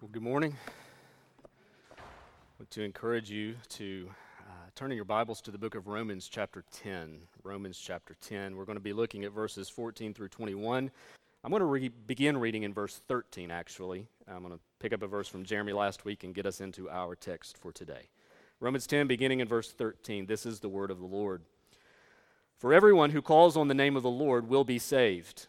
Well, good morning. I want to encourage you to uh, turn in your Bibles to the book of Romans, chapter 10. Romans, chapter 10. We're going to be looking at verses 14 through 21. I'm going to re- begin reading in verse 13, actually. I'm going to pick up a verse from Jeremy last week and get us into our text for today. Romans 10, beginning in verse 13. This is the word of the Lord. For everyone who calls on the name of the Lord will be saved.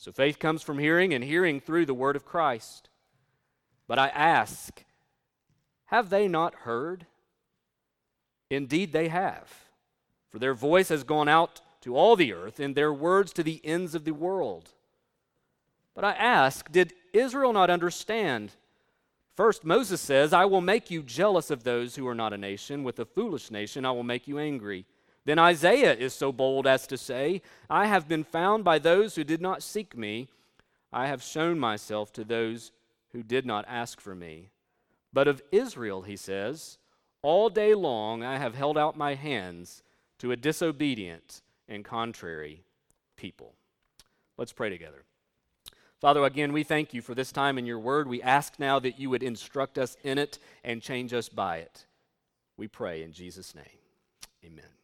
So faith comes from hearing, and hearing through the word of Christ. But I ask, have they not heard? Indeed, they have. For their voice has gone out to all the earth, and their words to the ends of the world. But I ask, did Israel not understand? First, Moses says, I will make you jealous of those who are not a nation. With a foolish nation, I will make you angry. Then Isaiah is so bold as to say, I have been found by those who did not seek me. I have shown myself to those who did not ask for me. But of Israel, he says, all day long I have held out my hands to a disobedient and contrary people. Let's pray together. Father, again, we thank you for this time in your word. We ask now that you would instruct us in it and change us by it. We pray in Jesus' name. Amen.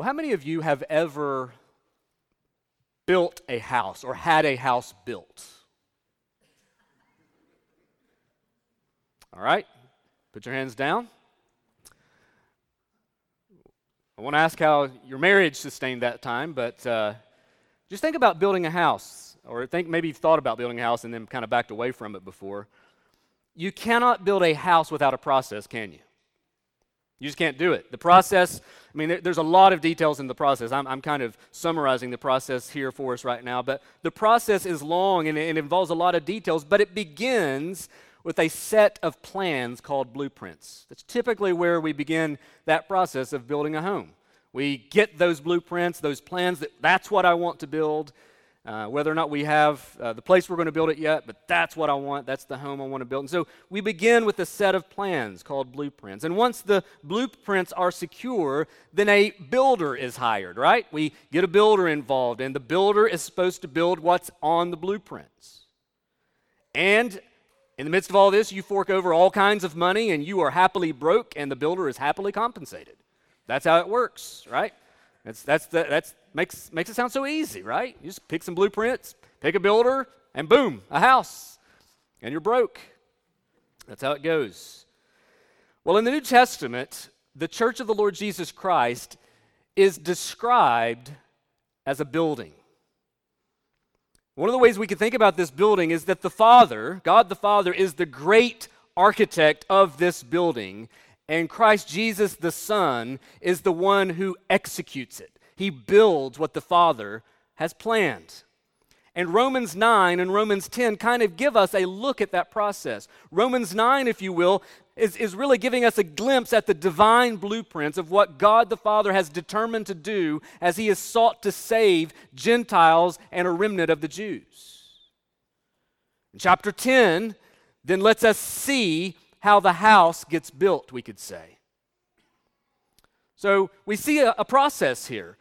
Well, how many of you have ever built a house or had a house built? All right, put your hands down. I want to ask how your marriage sustained that time, but uh, just think about building a house, or think maybe you've thought about building a house and then kind of backed away from it before. You cannot build a house without a process, can you? You just can't do it. The process, I mean, there's a lot of details in the process. I'm, I'm kind of summarizing the process here for us right now, but the process is long and it involves a lot of details, but it begins with a set of plans called blueprints. That's typically where we begin that process of building a home. We get those blueprints, those plans that that's what I want to build. Uh, whether or not we have uh, the place we're going to build it yet, but that's what I want. That's the home I want to build. And so we begin with a set of plans called blueprints. And once the blueprints are secure, then a builder is hired, right? We get a builder involved, and the builder is supposed to build what's on the blueprints. And in the midst of all this, you fork over all kinds of money and you are happily broke, and the builder is happily compensated. That's how it works, right? That's, that's, the, that's makes, makes it sound so easy, right? You just pick some blueprints, pick a builder, and boom, a house. And you're broke. That's how it goes. Well, in the New Testament, the church of the Lord Jesus Christ is described as a building. One of the ways we can think about this building is that the Father, God the Father, is the great architect of this building, and Christ Jesus the Son is the one who executes it. He builds what the Father has planned. And Romans 9 and Romans 10 kind of give us a look at that process. Romans 9, if you will, is, is really giving us a glimpse at the divine blueprints of what God the Father has determined to do as he has sought to save Gentiles and a remnant of the Jews. Chapter 10 then lets us see how the house gets built, we could say. So we see a, a process here.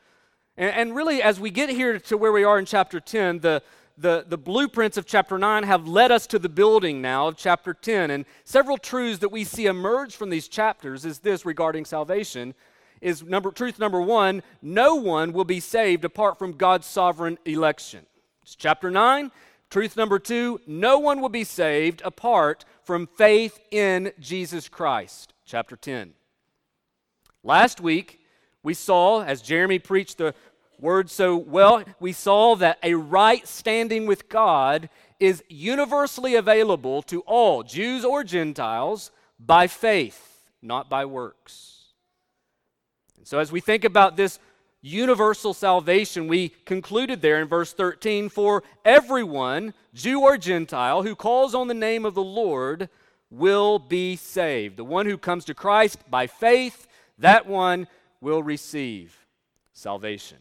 And, and really, as we get here to where we are in chapter 10, the, the, the blueprints of chapter 9 have led us to the building now of chapter 10. And several truths that we see emerge from these chapters is this regarding salvation is number truth number 1, no one will be saved apart from God's sovereign election. It's chapter 9. Truth number 2, no one will be saved apart from faith in Jesus Christ. Chapter 10. Last week, we saw, as Jeremy preached the word so well, we saw that a right standing with God is universally available to all, Jews or Gentiles, by faith, not by works. And so, as we think about this universal salvation, we concluded there in verse 13 for everyone, Jew or Gentile, who calls on the name of the Lord will be saved. The one who comes to Christ by faith, that one will receive salvation.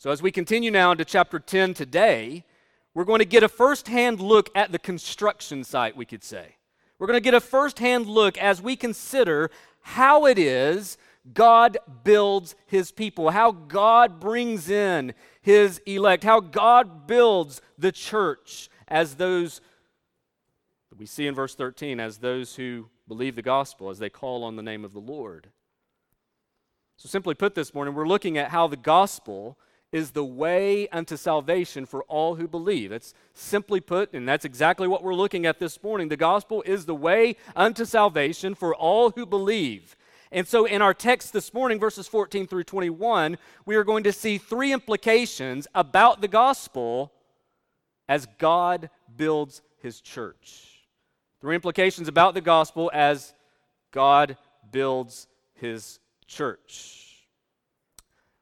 So, as we continue now into chapter 10 today, we're going to get a first hand look at the construction site, we could say. We're going to get a first hand look as we consider how it is God builds his people, how God brings in his elect, how God builds the church as those we see in verse 13 as those who believe the gospel, as they call on the name of the Lord. So, simply put this morning, we're looking at how the gospel is the way unto salvation for all who believe. It's simply put, and that's exactly what we're looking at this morning. The gospel is the way unto salvation for all who believe. And so, in our text this morning, verses 14 through 21, we are going to see three implications about the gospel as God builds his church. Three implications about the gospel as God builds his church.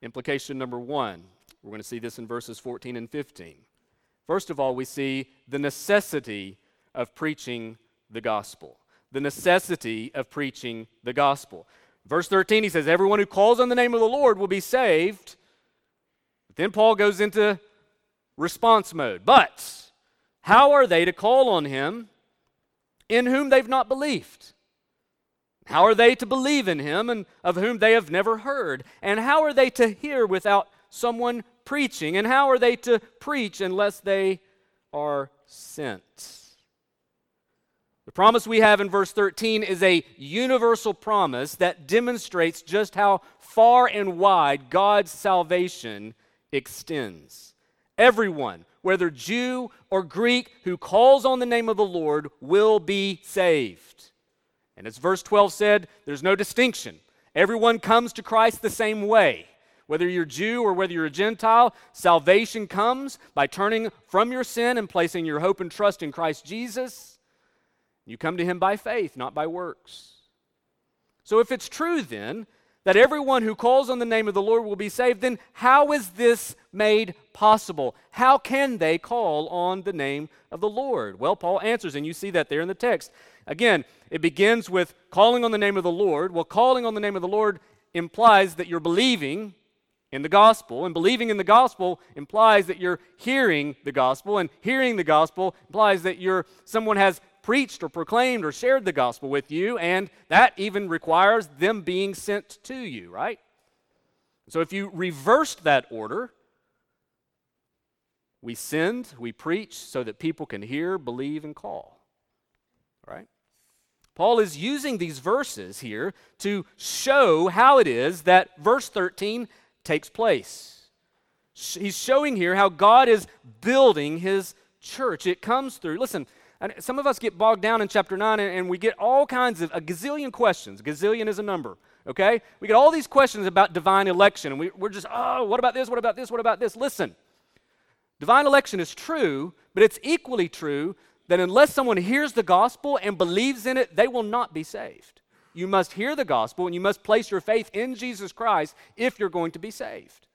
Implication number one, we're going to see this in verses 14 and 15. First of all, we see the necessity of preaching the gospel the necessity of preaching the gospel. Verse 13, he says, Everyone who calls on the name of the Lord will be saved. But then Paul goes into response mode. But how are they to call on him in whom they've not believed? How are they to believe in him and of whom they have never heard? And how are they to hear without someone preaching? And how are they to preach unless they are sent? The promise we have in verse 13 is a universal promise that demonstrates just how far and wide God's salvation extends. Everyone, whether Jew or Greek, who calls on the name of the Lord will be saved. And as verse 12 said, there's no distinction. Everyone comes to Christ the same way. Whether you're Jew or whether you're a Gentile, salvation comes by turning from your sin and placing your hope and trust in Christ Jesus. You come to him by faith, not by works. So if it's true then that everyone who calls on the name of the Lord will be saved, then how is this made possible? How can they call on the name of the Lord? Well, Paul answers, and you see that there in the text. Again, it begins with calling on the name of the Lord. Well, calling on the name of the Lord implies that you're believing in the gospel, and believing in the gospel implies that you're hearing the gospel, and hearing the gospel implies that you're someone has preached or proclaimed or shared the gospel with you, and that even requires them being sent to you, right? So if you reversed that order, we send, we preach so that people can hear, believe, and call, right? Paul is using these verses here to show how it is that verse 13 takes place. He's showing here how God is building his church. It comes through, listen, some of us get bogged down in chapter 9 and, we get all kinds of, a gazillion questions. Gazillion is a number, okay? We get all these questions about divine election and we, we're just, oh, what about this? What about this? What about this? Listen, divine election is true, but it's equally true that unless someone hears the gospel and believes in it, they will not be saved. You must hear the gospel and you must place your faith in Jesus Christ if you're going to be saved.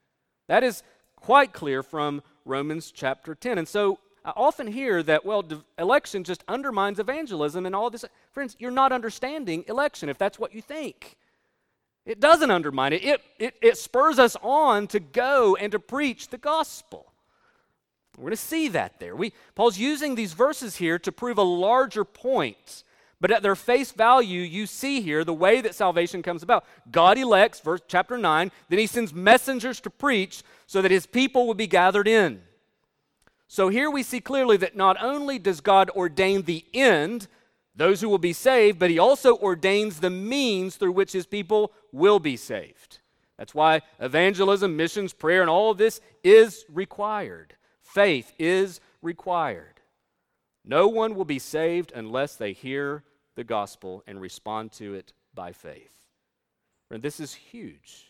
That is quite clear from Romans chapter 10. And so I often hear that, well, election just undermines evangelism and all this. Friends, you're not understanding election if that's what you think. It doesn't undermine it. It, it, it spurs us on to go and to preach the gospel. We're going to see that there. We, Paul's using these verses here to prove a larger point. But at their face value, you see here the way that salvation comes about. God elects, verse chapter 9, then he sends messengers to preach so that his people will be gathered in. So here we see clearly that not only does God ordain the end, those who will be saved, but he also ordains the means through which his people will be saved. That's why evangelism, missions, prayer, and all of this is required. Faith is required. No one will be saved unless they hear the gospel and respond to it by faith. And this is huge.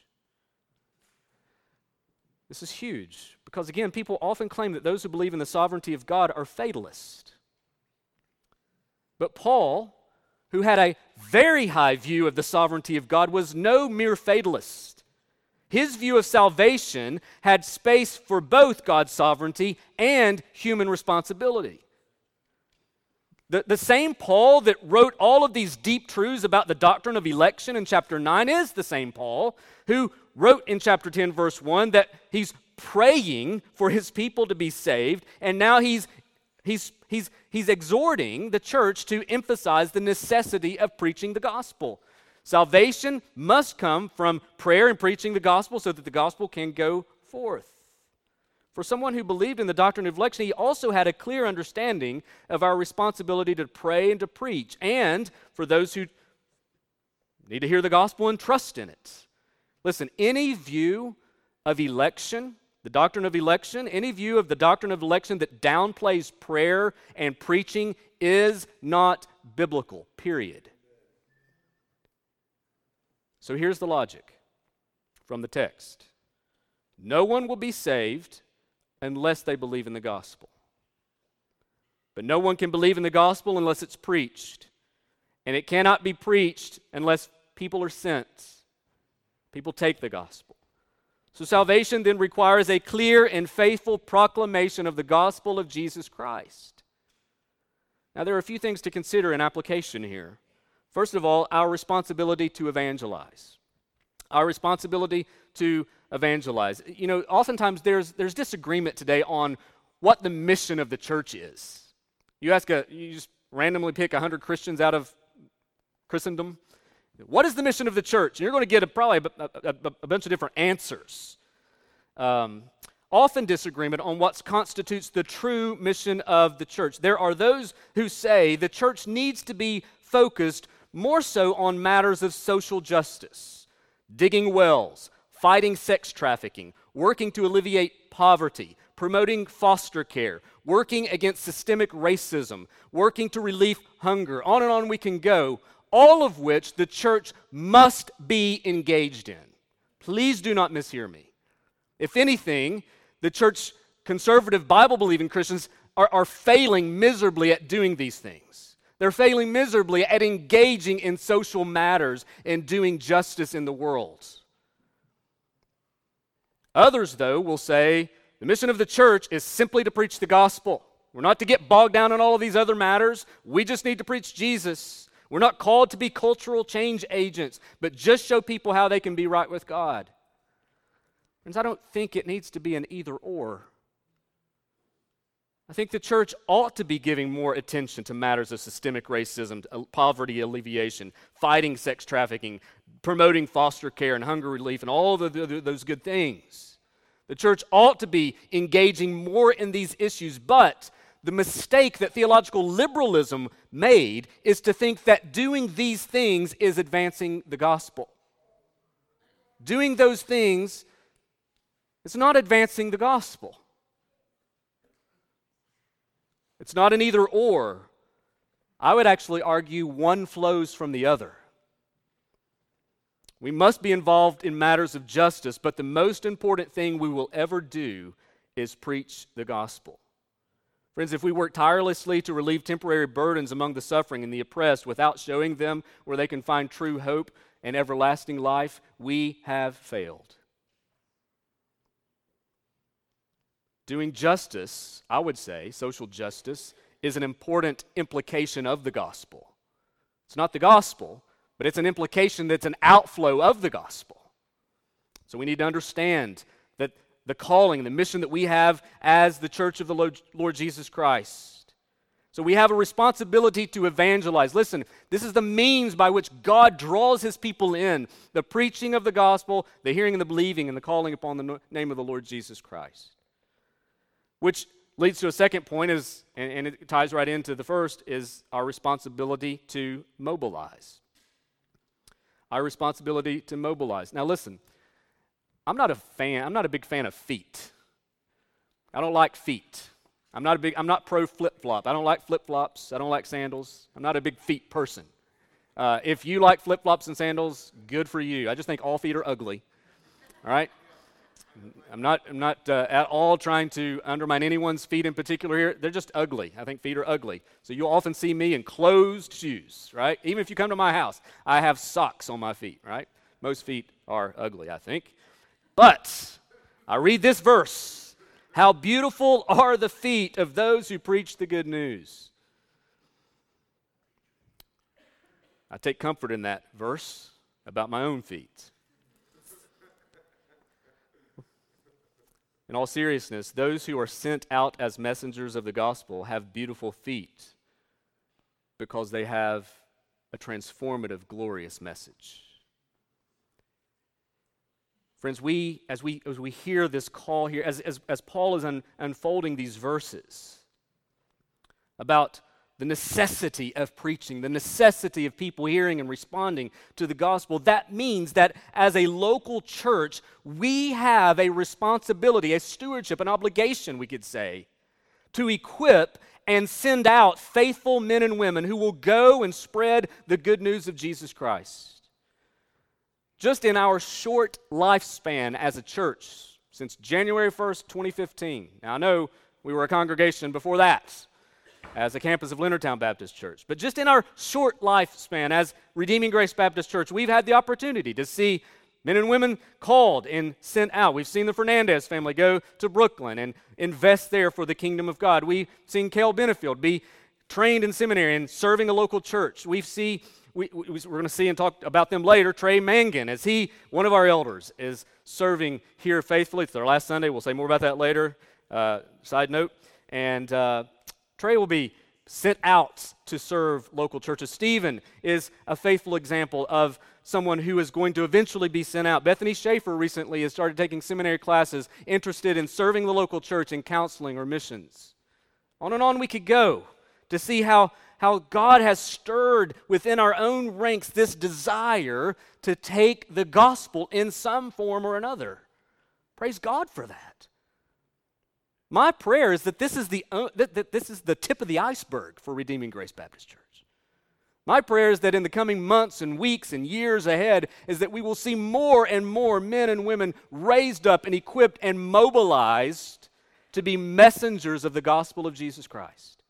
This is huge because, again, people often claim that those who believe in the sovereignty of God are fatalists. But Paul, who had a very high view of the sovereignty of God, was no mere fatalist. His view of salvation had space for both God's sovereignty and human responsibility. The, the same Paul that wrote all of these deep truths about the doctrine of election in chapter 9 is the same Paul who wrote in chapter 10, verse 1, that he's praying for his people to be saved, and now he's, he's, he's, he's exhorting the church to emphasize the necessity of preaching the gospel. Salvation must come from prayer and preaching the gospel so that the gospel can go forth. For someone who believed in the doctrine of election, he also had a clear understanding of our responsibility to pray and to preach, and for those who need to hear the gospel and trust in it. Listen, any view of election, the doctrine of election, any view of the doctrine of election that downplays prayer and preaching is not biblical, period. So here's the logic from the text No one will be saved unless they believe in the gospel. But no one can believe in the gospel unless it's preached. And it cannot be preached unless people are sent. People take the gospel. So salvation then requires a clear and faithful proclamation of the gospel of Jesus Christ. Now, there are a few things to consider in application here. First of all, our responsibility to evangelize. Our responsibility to evangelize. You know, oftentimes there's, there's disagreement today on what the mission of the church is. You ask a, you just randomly pick 100 Christians out of Christendom. What is the mission of the church? And you're going to get a, probably a, a, a, bunch of different answers. Um, often disagreement on what constitutes the true mission of the church. There are those who say the church needs to be focused more so on matters of social justice, digging wells, fighting sex trafficking, working to alleviate poverty, promoting foster care, working against systemic racism, working to relieve hunger. On and on we can go, all of which the church must be engaged in. Please do not mishear me. If anything, the church, conservative Bible believing Christians, are, are failing miserably at doing these things. They're failing miserably at engaging in social matters and doing justice in the world. Others, though, will say the mission of the church is simply to preach the gospel. We're not to get bogged down in all of these other matters. We just need to preach Jesus. We're not called to be cultural change agents, but just show people how they can be right with God. Friends, I don't think it needs to be an either or. I think the church ought to be giving more attention to matters of systemic racism, poverty alleviation, fighting sex trafficking, promoting foster care and hunger relief and all the, the, those good things. The church ought to be engaging more in these issues, but the mistake that theological liberalism made is to think that doing these things is advancing the gospel. Doing those things is not advancing the gospel. It's not an either or. I would actually argue one flows from the other. We must be involved in matters of justice, but the most important thing we will ever do is preach the gospel. Friends, if we work tirelessly to relieve temporary burdens among the suffering and the oppressed without showing them where they can find true hope and everlasting life, we have failed. Doing justice, I would say, social justice, is an important implication of the gospel. It's not the gospel, but it's an implication that's an outflow of the gospel. So we need to understand that the calling, the mission that we have as the church of the Lord Jesus Christ. So we have a responsibility to evangelize. Listen, this is the means by which God draws his people in the preaching of the gospel, the hearing and the believing, and the calling upon the name of the Lord Jesus Christ. Which leads to a second point is and, and it ties right into the first is our responsibility to mobilize our responsibility to mobilize. Now, listen, I'm not a fan, I'm not a big fan of feet. I don't like feet. I'm not a big, I'm not pro flip flop. I don't like flip flops. I don't like sandals. I'm not a big feet person. Uh, if you like flip flops and sandals, good for you. I just think all feet are ugly. All right? I'm not, I'm not uh, at all trying to undermine anyone's feet in particular here. They're just ugly. I think feet are ugly. So you'll often see me in closed shoes, right? Even if you come to my house, I have socks on my feet, right? Most feet are ugly, I think. But I read this verse How beautiful are the feet of those who preach the good news. I take comfort in that verse about my own feet. In all seriousness, those who are sent out as messengers of the gospel have beautiful feet because they have a transformative, glorious message. Friends, we as we as we hear this call here, as as, as Paul is un, unfolding these verses about the necessity of preaching, the necessity of people hearing and responding to the gospel, that means that as a local church, we have a responsibility, a stewardship, an obligation, we could say, to equip and send out faithful men and women who will go and spread the good news of Jesus Christ. Just in our short lifespan as a church, since January 1st, 2015. Now, I know we were a congregation before that as a campus of Leonardtown Baptist Church. But just in our short lifespan as Redeeming Grace Baptist Church, we've had the opportunity to see men and women called and sent out. We've seen the Fernandez family go to Brooklyn and invest there for the kingdom of God. We've seen Cal Benefield be trained in seminary and serving a local church. We've seen we, we, are going to see and talk about them later. Trey Mangan, as he, one of our elders, is serving here faithfully. It's their last Sunday. We'll say more about that later. Uh, side note. And uh, Trey will be sent out to serve local churches. Stephen is a faithful example of someone who is going to eventually be sent out. Bethany Schaefer recently has started taking seminary classes interested in serving the local church in counseling or missions. On and on we could go to see how, how God has stirred within our own ranks this desire to take the gospel in some form or another. Praise God for that. My prayer is that this is the, uh, that, that this is the tip of the iceberg for Redeeming Grace Baptist Church. My prayer is that in the coming months and weeks and years ahead is that we will see more and more men and women raised up and equipped and mobilized to be messengers of the gospel of Jesus Christ.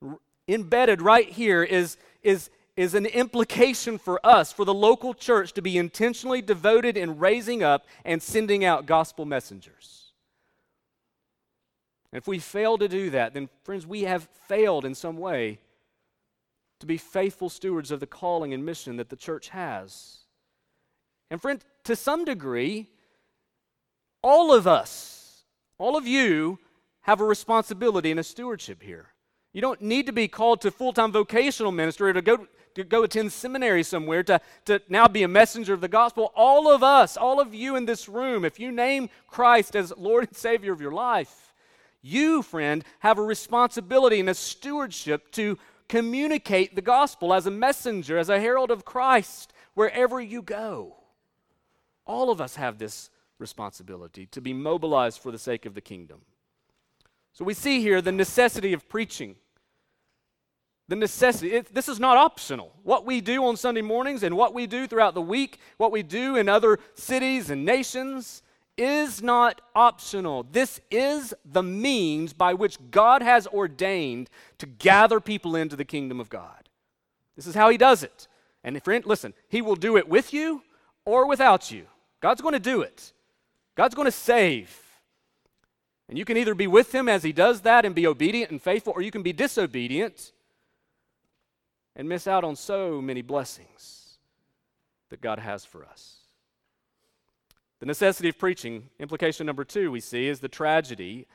R- embedded right here is, is, is an implication for us, for the local church, to be intentionally devoted in raising up and sending out gospel messengers. And if we fail to do that, then, friends, we have failed in some way to be faithful stewards of the calling and mission that the church has. And, friend, to some degree, all of us, all of you, have a responsibility and a stewardship here. You don't need to be called to full time vocational ministry or to go, to go attend seminary somewhere to, to now be a messenger of the gospel. All of us, all of you in this room, if you name Christ as Lord and Savior of your life, you, friend, have a responsibility and a stewardship to communicate the gospel as a messenger, as a herald of Christ, wherever you go. All of us have this responsibility to be mobilized for the sake of the kingdom. So we see here the necessity of preaching. The necessity, it, this is not optional. What we do on Sunday mornings and what we do throughout the week, what we do in other cities and nations, is not optional. This is the means by which God has ordained to gather people into the kingdom of God. This is how He does it. And friend, listen, He will do it with you or without you. God's going to do it. God's going to save. And you can either be with Him as He does that and be obedient and faithful, or you can be disobedient and miss out on so many blessings that God has for us. The necessity of preaching, implication number two, we see, is the tragedy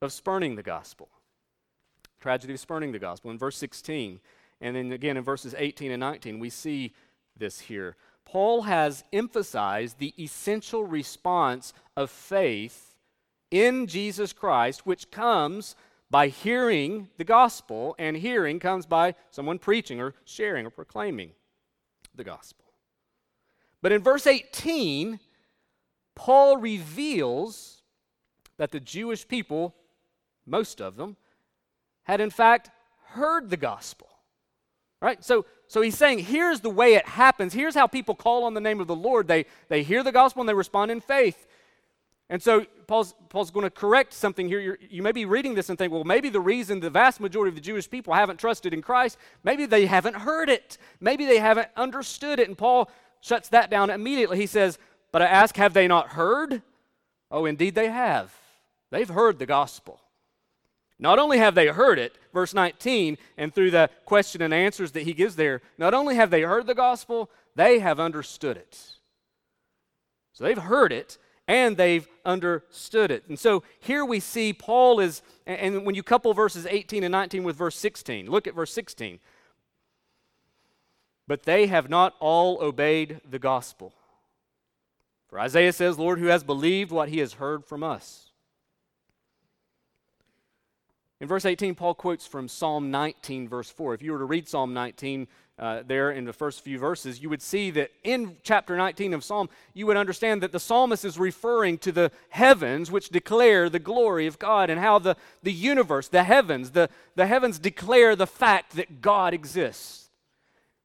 of spurning the gospel. Tragedy of spurning the gospel. In verse 16, and then again in verses 18 and 19, we see this here. Paul has emphasized the essential response of faith in Jesus Christ, which comes by hearing the gospel, and hearing comes by someone preaching or sharing or proclaiming the gospel. But in verse 18, Paul reveals that the Jewish people, most of them, had in fact heard the gospel. Right? So, so he's saying, here's the way it happens. Here's how people call on the name of the Lord. They, they hear the gospel and they respond in faith. And so Paul's, Paul's going to correct something here. You're, you may be reading this and think, well, maybe the reason the vast majority of the Jewish people haven't trusted in Christ, maybe they haven't heard it. Maybe they haven't understood it. And Paul shuts that down immediately. He says, But I ask, have they not heard? Oh, indeed they have. They've heard the gospel. Not only have they heard it, verse 19, and through the question and answers that he gives there, not only have they heard the gospel, they have understood it. So they've heard it and they've understood it. And so here we see Paul is, and when you couple verses 18 and 19 with verse 16, look at verse 16. But they have not all obeyed the gospel. For Isaiah says, Lord, who has believed what he has heard from us? In verse 18, Paul quotes from Psalm 19, verse 4. If you were to read Psalm 19 uh, there in the first few verses, you would see that in chapter 19 of Psalm, you would understand that the psalmist is referring to the heavens, which declare the glory of God, and how the, the universe, the heavens, the, the heavens declare the fact that God exists.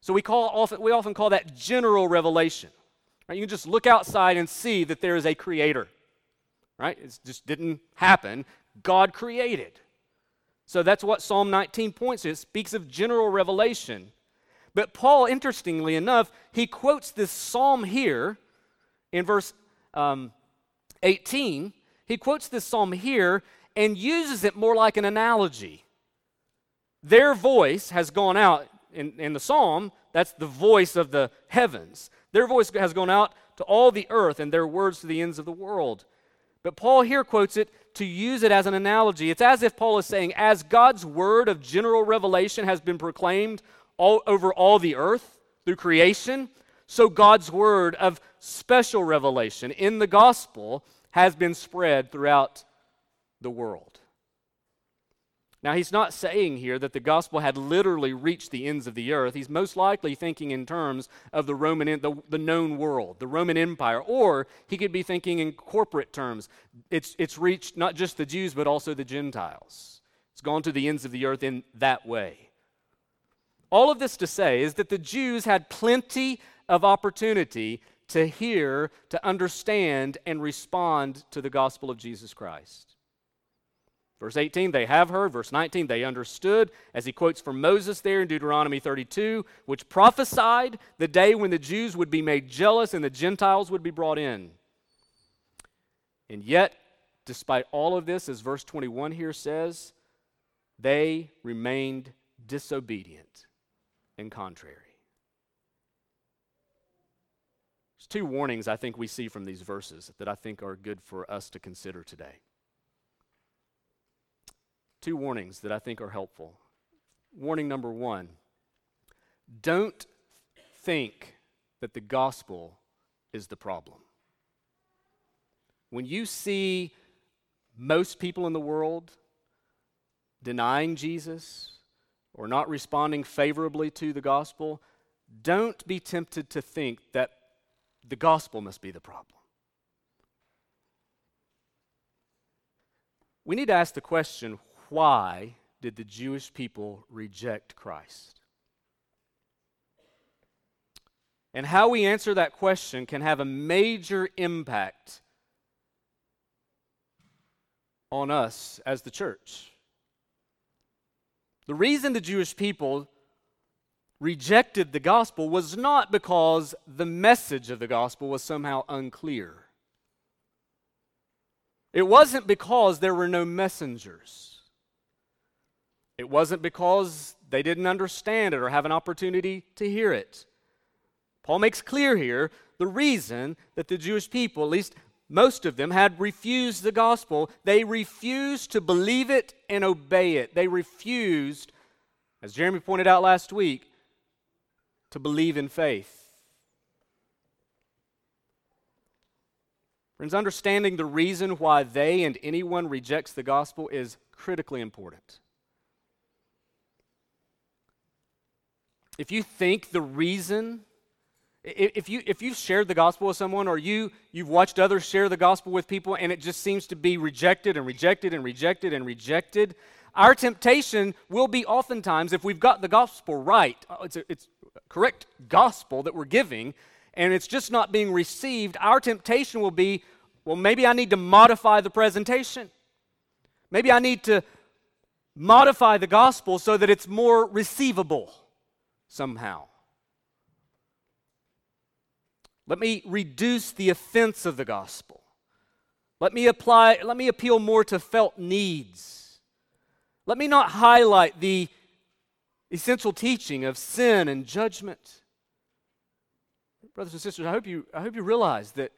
So we, call we often call that general revelation. Right? You can just look outside and see that there is a creator. Right? It just didn't happen. God created. So that's what Psalm 19 points to. It speaks of general revelation. But Paul, interestingly enough, he quotes this psalm here in verse um, 18. He quotes this psalm here and uses it more like an analogy. Their voice has gone out in, in the psalm, that's the voice of the heavens. Their voice has gone out to all the earth and their words to the ends of the world. But Paul here quotes it to use it as an analogy. It's as if Paul is saying, as God's word of general revelation has been proclaimed all over all the earth through creation, so God's word of special revelation in the gospel has been spread throughout the world. Now, he's not saying here that the gospel had literally reached the ends of the earth. He's most likely thinking in terms of the Roman, the, the known world, the Roman Empire, or he could be thinking in corporate terms. It's, it's reached not just the Jews, but also the Gentiles. It's gone to the ends of the earth in that way. All of this to say is that the Jews had plenty of opportunity to hear, to understand, and respond to the gospel of Jesus Christ. Verse 18, they have heard. Verse 19, they understood, as he quotes from Moses there in Deuteronomy 32, which prophesied the day when the Jews would be made jealous and the Gentiles would be brought in. And yet, despite all of this, as verse 21 here says, they remained disobedient and contrary. There's two warnings I think we see from these verses that I think are good for us to consider today two warnings that I think are helpful. Warning number one don't think that the gospel is the problem. When you see most people in the world denying Jesus or not responding favorably to the gospel, don't be tempted to think that the gospel must be the problem. We need to ask the question why did the Jewish people reject Christ? And how we answer that question can have a major impact on us as the church. The reason the Jewish people rejected the gospel was not because the message of the gospel was somehow unclear. It wasn't because there were no messengers. It wasn't because they didn't understand it or have an opportunity to hear it. Paul makes clear here the reason that the Jewish people, at least most of them, had refused the gospel. They refused to believe it and obey it. They refused, as Jeremy pointed out last week, to believe in faith. Friends, understanding the reason why they and anyone rejects the gospel is critically important. If you think the reason if you if you've shared the gospel with someone or you you've watched others share the gospel with people and it just seems to be rejected and rejected and rejected and rejected our temptation will be oftentimes if we've got the gospel right uh, it's a, it's correct gospel that we're giving and it's just not being received our temptation will be well maybe i need to modify the presentation. Maybe i need to modify the gospel so that it's more receivable somehow. Let me reduce the offense of the gospel. Let me apply, let me appeal more to felt needs. Let me not highlight the essential teaching of sin and judgment. Brothers and sisters, I hope you, I hope you realize that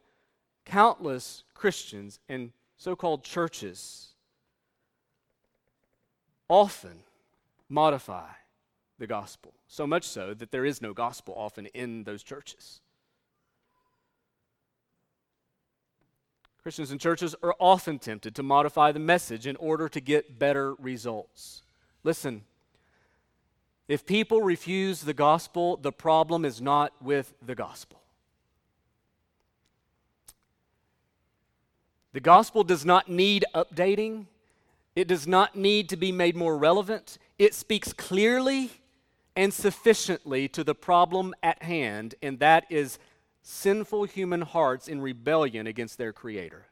countless Christians and so called churches often modify the gospel, so much so that there is no gospel often in those churches. Christians and churches are often tempted to modify the message in order to get better results. Listen, if people refuse the gospel, the problem is not with the gospel. The gospel does not need updating, it does not need to be made more relevant. It speaks clearly and sufficiently to the problem at hand, and that is sinful human hearts in rebellion against their Creator.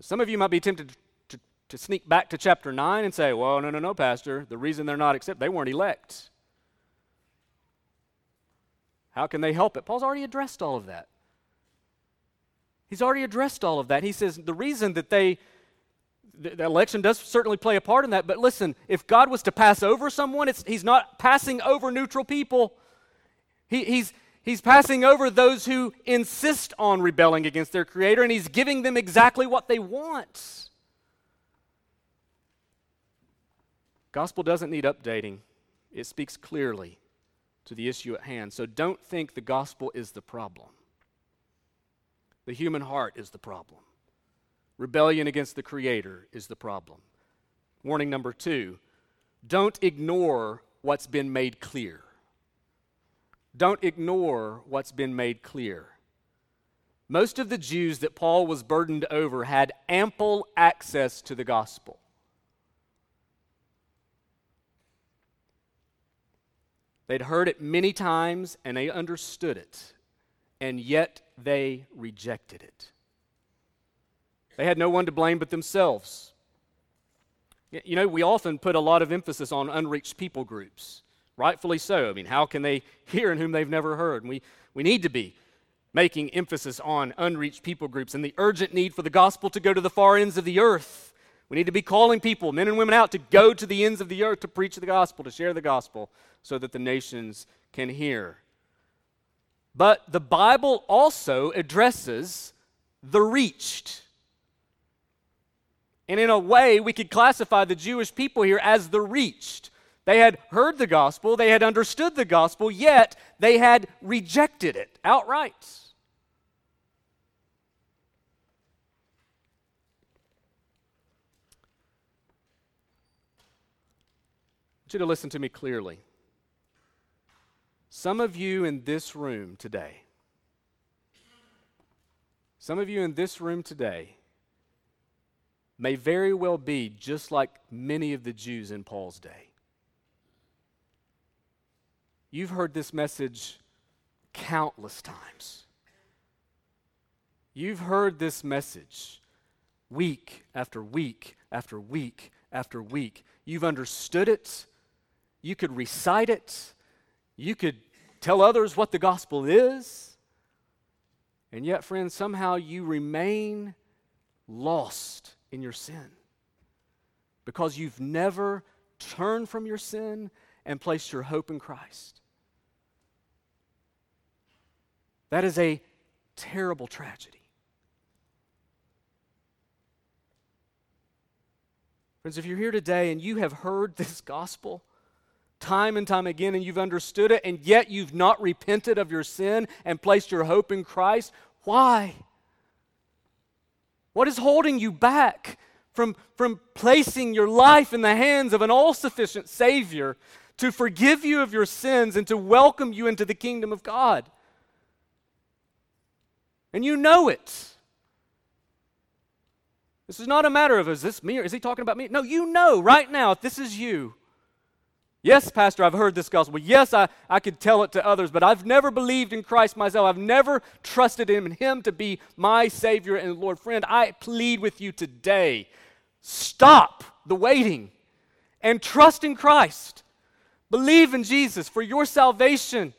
Some of you might be tempted to, to, sneak back to chapter 9 and say, well, no, no, no, Pastor. The reason they're not accepted, they weren't elect. How can they help it? Paul's already addressed all of that. He's already addressed all of that. He says the reason that they, the, election does certainly play a part in that, but listen, if God was to pass over someone, he's not passing over neutral people. He, he's, he's passing over those who insist on rebelling against their Creator, and he's giving them exactly what they want. Gospel doesn't need updating, it speaks clearly to the issue at hand. So don't think the gospel is the problem. The human heart is the problem. Rebellion against the Creator is the problem. Warning number two don't ignore what's been made clear. Don't ignore what's been made clear. Most of the Jews that Paul was burdened over had ample access to the gospel. They'd heard it many times and they understood it, and yet they rejected it. They had no one to blame but themselves. You know, we often put a lot of emphasis on unreached people groups. Rightfully so. I mean, how can they hear in whom they've never heard? And we, we need to be making emphasis on unreached people groups and the urgent need for the gospel to go to the far ends of the earth. We need to be calling people, men and women, out to go to the ends of the earth to preach the gospel, to share the gospel, so that the nations can hear. But the Bible also addresses the reached. And in a way, we could classify the Jewish people here as the reached. They had heard the gospel, they had understood the gospel, yet they had rejected it outright. I want you to listen to me clearly. Some of you in this room today, some of you in this room today may very well be just like many of the Jews in Paul's day. You've heard this message countless times. You've heard this message week after week after week after week. You've understood it. You could recite it. You could tell others what the gospel is. And yet, friends, somehow you remain lost in your sin because you've never turned from your sin and placed your hope in Christ. That is a terrible tragedy. Friends, if you're here today and you have heard this gospel time and time again and you've understood it, and yet you've not repented of your sin and placed your hope in Christ, why? What is holding you back from, from placing your life in the hands of an all sufficient Savior to forgive you of your sins and to welcome you into the kingdom of God? And you know it. This is not a matter of, is this me or is he talking about me? No, you know right now if this is you. Yes, Pastor, I've heard this gospel. Yes, I, I could tell it to others, but I've never believed in Christ myself. I've never trusted in Him to be my Savior and Lord. Friend, I plead with you today stop the waiting and trust in Christ. Believe in Jesus for your salvation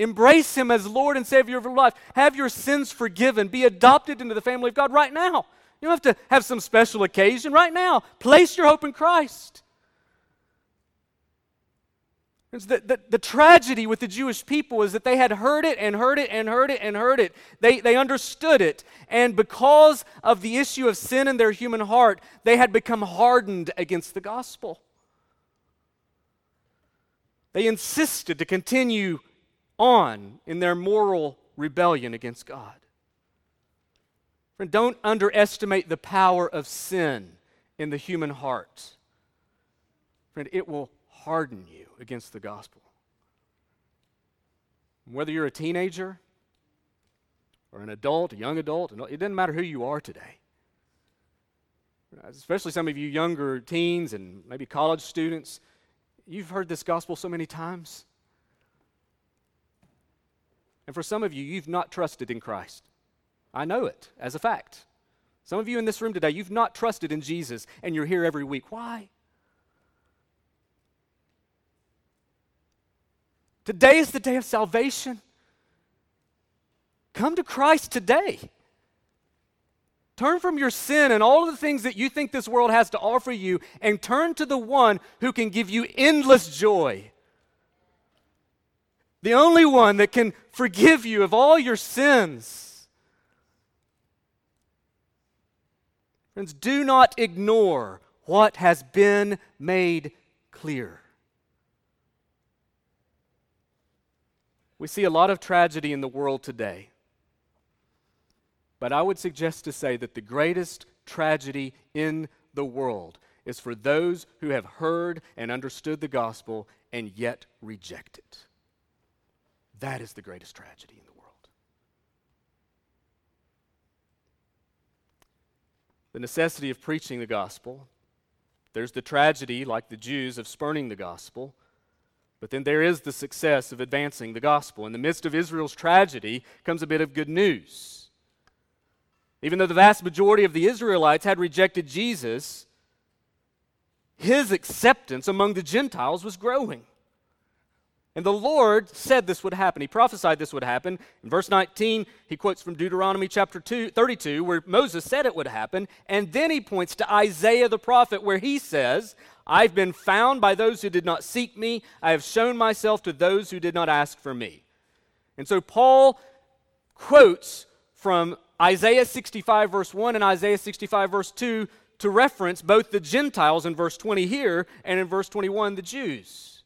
Embrace Him as Lord and Savior of your life. Have your sins forgiven. Be adopted into the family of God right now. You don't have to have some special occasion. Right now, place your hope in Christ. The, the, the, tragedy with the Jewish people is that they had heard it and heard it and heard it and heard it. They, they understood it. And because of the issue of sin in their human heart, they had become hardened against the gospel. They insisted to continue on in their moral rebellion against God. Friend, don't underestimate the power of sin in the human heart. Friend, it will harden you against the gospel. Whether you're a teenager or an adult, a young adult, it doesn't matter who you are today. Especially some of you younger teens and maybe college students, you've heard this gospel so many times. And for some of you, you've not trusted in Christ. I know it as a fact. Some of you in this room today, you've not trusted in Jesus and you're here every week. Why? Today is the day of salvation. Come to Christ today. Turn from your sin and all of the things that you think this world has to offer you and turn to the one who can give you endless joy. The only one that can forgive you of all your sins. Friends, do not ignore what has been made clear. We see a lot of tragedy in the world today. But I would suggest to say that the greatest tragedy in the world is for those who have heard and understood the gospel and yet reject it. That is the greatest tragedy in the world. The necessity of preaching the gospel. There's the tragedy, like the Jews, of spurning the gospel. But then there is the success of advancing the gospel. In the midst of Israel's tragedy comes a bit of good news. Even though the vast majority of the Israelites had rejected Jesus, his acceptance among the Gentiles was growing. And the Lord said this would happen. He prophesied this would happen. In verse 19, he quotes from Deuteronomy chapter 2, 32, where Moses said it would happen. And then he points to Isaiah the prophet, where he says, I've been found by those who did not seek me. I have shown myself to those who did not ask for me. And so Paul quotes from Isaiah 65, verse 1, and Isaiah 65, verse 2, to reference both the Gentiles in verse 20 here and in verse 21, the Jews.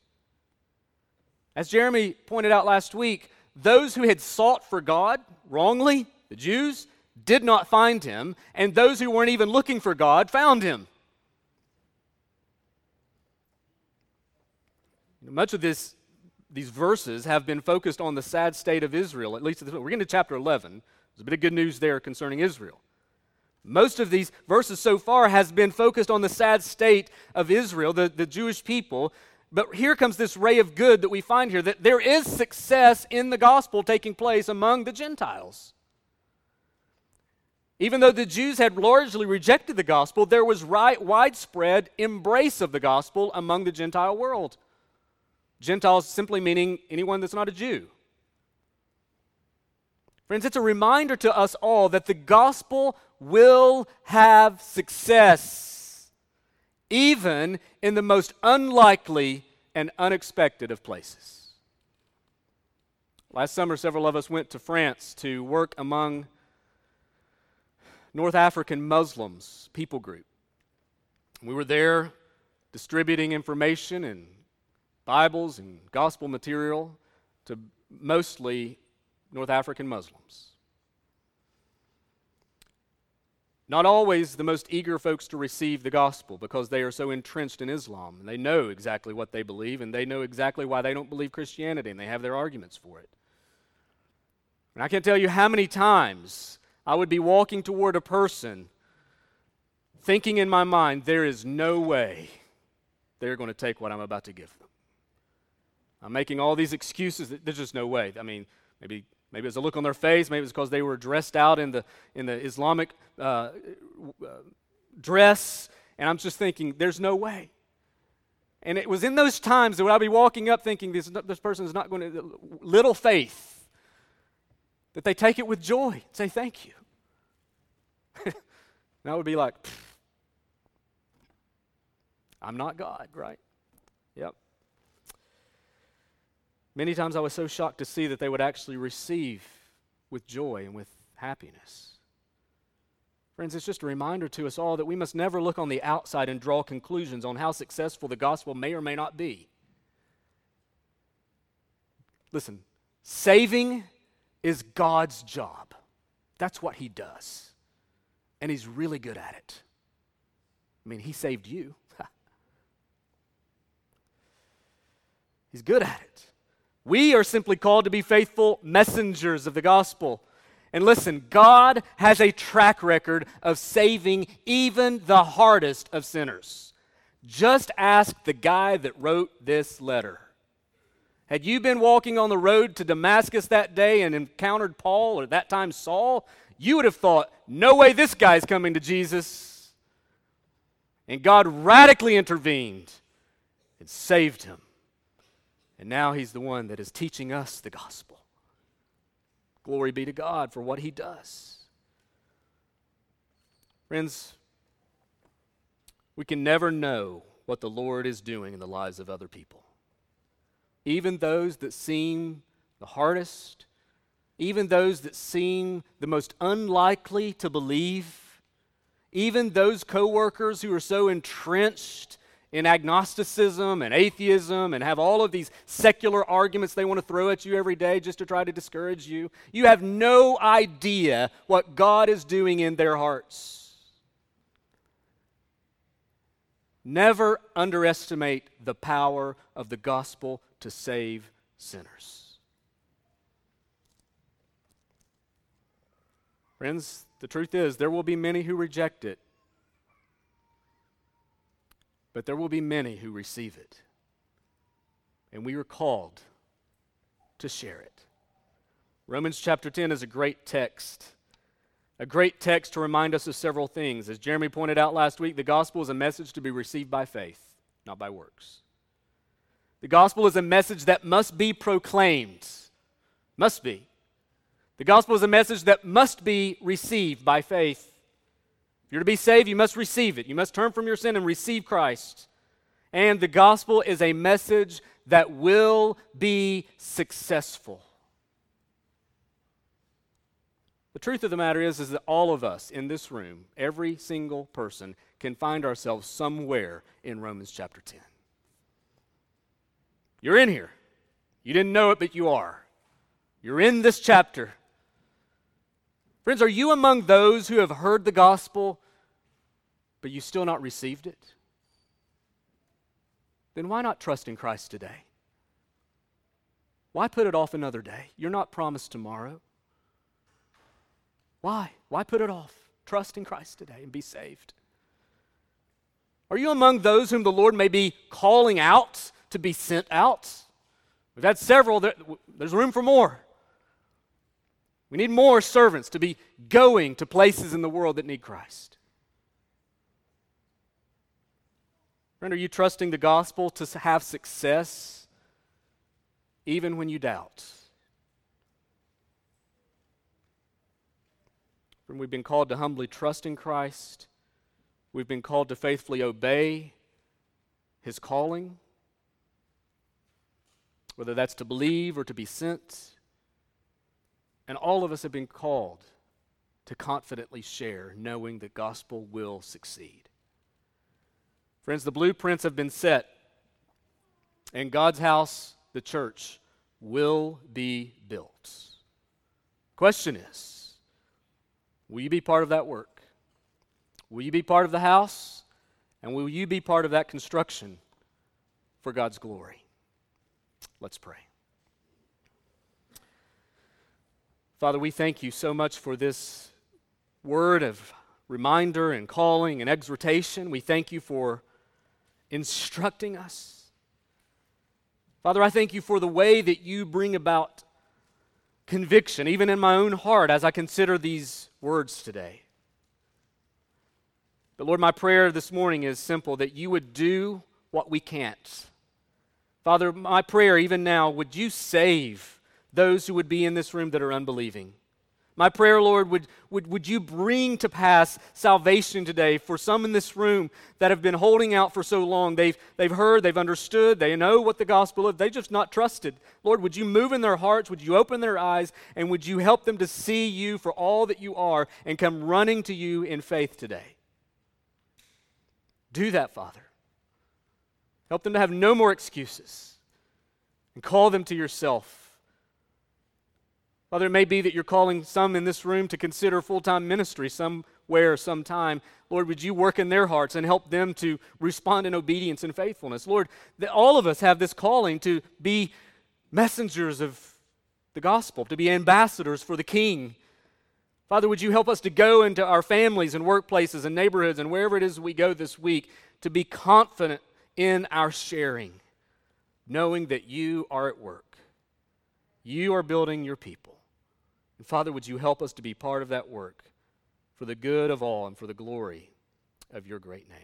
As Jeremy pointed out last week, those who had sought for God wrongly, the Jews, did not find him, and those who weren't even looking for God found him. Much of this, these verses have been focused on the sad state of Israel, at least we're getting to chapter 11. There's a bit of good news there concerning Israel. Most of these verses so far has been focused on the sad state of Israel, the, the Jewish people, but here comes this ray of good that we find here that there is success in the gospel taking place among the Gentiles. Even though the Jews had largely rejected the gospel, there was right, widespread embrace of the gospel among the Gentile world. Gentiles simply meaning anyone that's not a Jew. Friends, it's a reminder to us all that the gospel will have success even in the most unlikely and unexpected of places. Last summer, several of us went to France to work among North African Muslims, people group. We were there distributing information and Bibles and gospel material to mostly North African Muslims. Not always the most eager folks to receive the gospel because they are so entrenched in Islam and they know exactly what they believe and they know exactly why they don't believe Christianity and they have their arguments for it. And I can't tell you how many times I would be walking toward a person thinking in my mind, there is no way they're going to take what I'm about to give them. I'm making all these excuses. There's just no way. I mean, maybe Maybe it was a look on their face. Maybe it was because they were dressed out in the, in the Islamic uh, uh, dress. And I'm just thinking, there's no way. And it was in those times that I would be walking up thinking this, this person is not going to, little faith, that they take it with joy, and say thank you. and I would be like, I'm not God, right? Yep. Many times I was so shocked to see that they would actually receive with joy and with happiness. Friends, it's just a reminder to us all that we must never look on the outside and draw conclusions on how successful the gospel may or may not be. Listen, saving is God's job. That's what He does. And He's really good at it. I mean, He saved you, He's good at it. We are simply called to be faithful messengers of the gospel. And listen, God has a track record of saving even the hardest of sinners. Just ask the guy that wrote this letter. Had you been walking on the road to Damascus that day and encountered Paul, or that time Saul, you would have thought, no way this guy's coming to Jesus. And God radically intervened and saved him. And now he's the one that is teaching us the gospel. Glory be to God for what he does. Friends, we can never know what the Lord is doing in the lives of other people. Even those that seem the hardest, even those that seem the most unlikely to believe, even those coworkers who are so entrenched in agnosticism and atheism and have all of these secular arguments they want to throw at you every day just to try to discourage you. You have no idea what God is doing in their hearts. Never underestimate the power of the gospel to save sinners. Friends, the truth is, there will be many who reject it but there will be many who receive it. And we are called to share it. Romans chapter 10 is a great text. A great text to remind us of several things. As Jeremy pointed out last week, the gospel is a message to be received by faith, not by works. The gospel is a message that must be proclaimed. Must be. The gospel is a message that must be received by faith you're to be saved, you must receive it. You must turn from your sin and receive Christ. And the gospel is a message that will be successful. The truth of the matter is, is that all of us in this room, every single person, can find ourselves somewhere in Romans chapter 10. You're in here. You didn't know it, but you are. You're in this chapter. Friends, are you among those who have heard the gospel but you still not received it? Then why not trust in Christ today? Why put it off another day? You're not promised tomorrow. Why? Why put it off? Trust in Christ today and be saved. Are you among those whom the Lord may be calling out to be sent out? We've had several, there's room for more. We need more servants to be going to places in the world that need Christ. Friend, are you trusting the gospel to have success even when you doubt? Friend, we've been called to humbly trust in Christ. We've been called to faithfully obey his calling, whether that's to believe or to be sent. And all of us have been called to confidently share, knowing the gospel will succeed. Friends, the blueprints have been set, and God's house, the church, will be built. Question is Will you be part of that work? Will you be part of the house? And will you be part of that construction for God's glory? Let's pray. Father, we thank you so much for this word of reminder and calling and exhortation. We thank you for instructing us. Father, I thank you for the way that you bring about conviction, even in my own heart, as I consider these words today. But Lord, my prayer this morning is simple that you would do what we can't. Father, my prayer even now, would you save those who would be in this room that are unbelieving? My prayer, Lord, would, would, would you bring to pass salvation today for some in this room that have been holding out for so long? They've, they've heard, they've understood, they know what the gospel is, they've just not trusted. Lord, would you move in their hearts? Would you open their eyes? And would you help them to see you for all that you are and come running to you in faith today? Do that, Father. Help them to have no more excuses and call them to yourself. Father, it may be that you're calling some in this room to consider full time ministry somewhere, sometime. Lord, would you work in their hearts and help them to respond in obedience and faithfulness? Lord, that all of us have this calling to be messengers of the gospel, to be ambassadors for the King. Father, would you help us to go into our families and workplaces and neighborhoods and wherever it is we go this week to be confident in our sharing, knowing that you are at work. You are building your people. And Father, would you help us to be part of that work for the good of all and for the glory of your great name?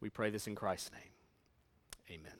We pray this in Christ's name. Amen.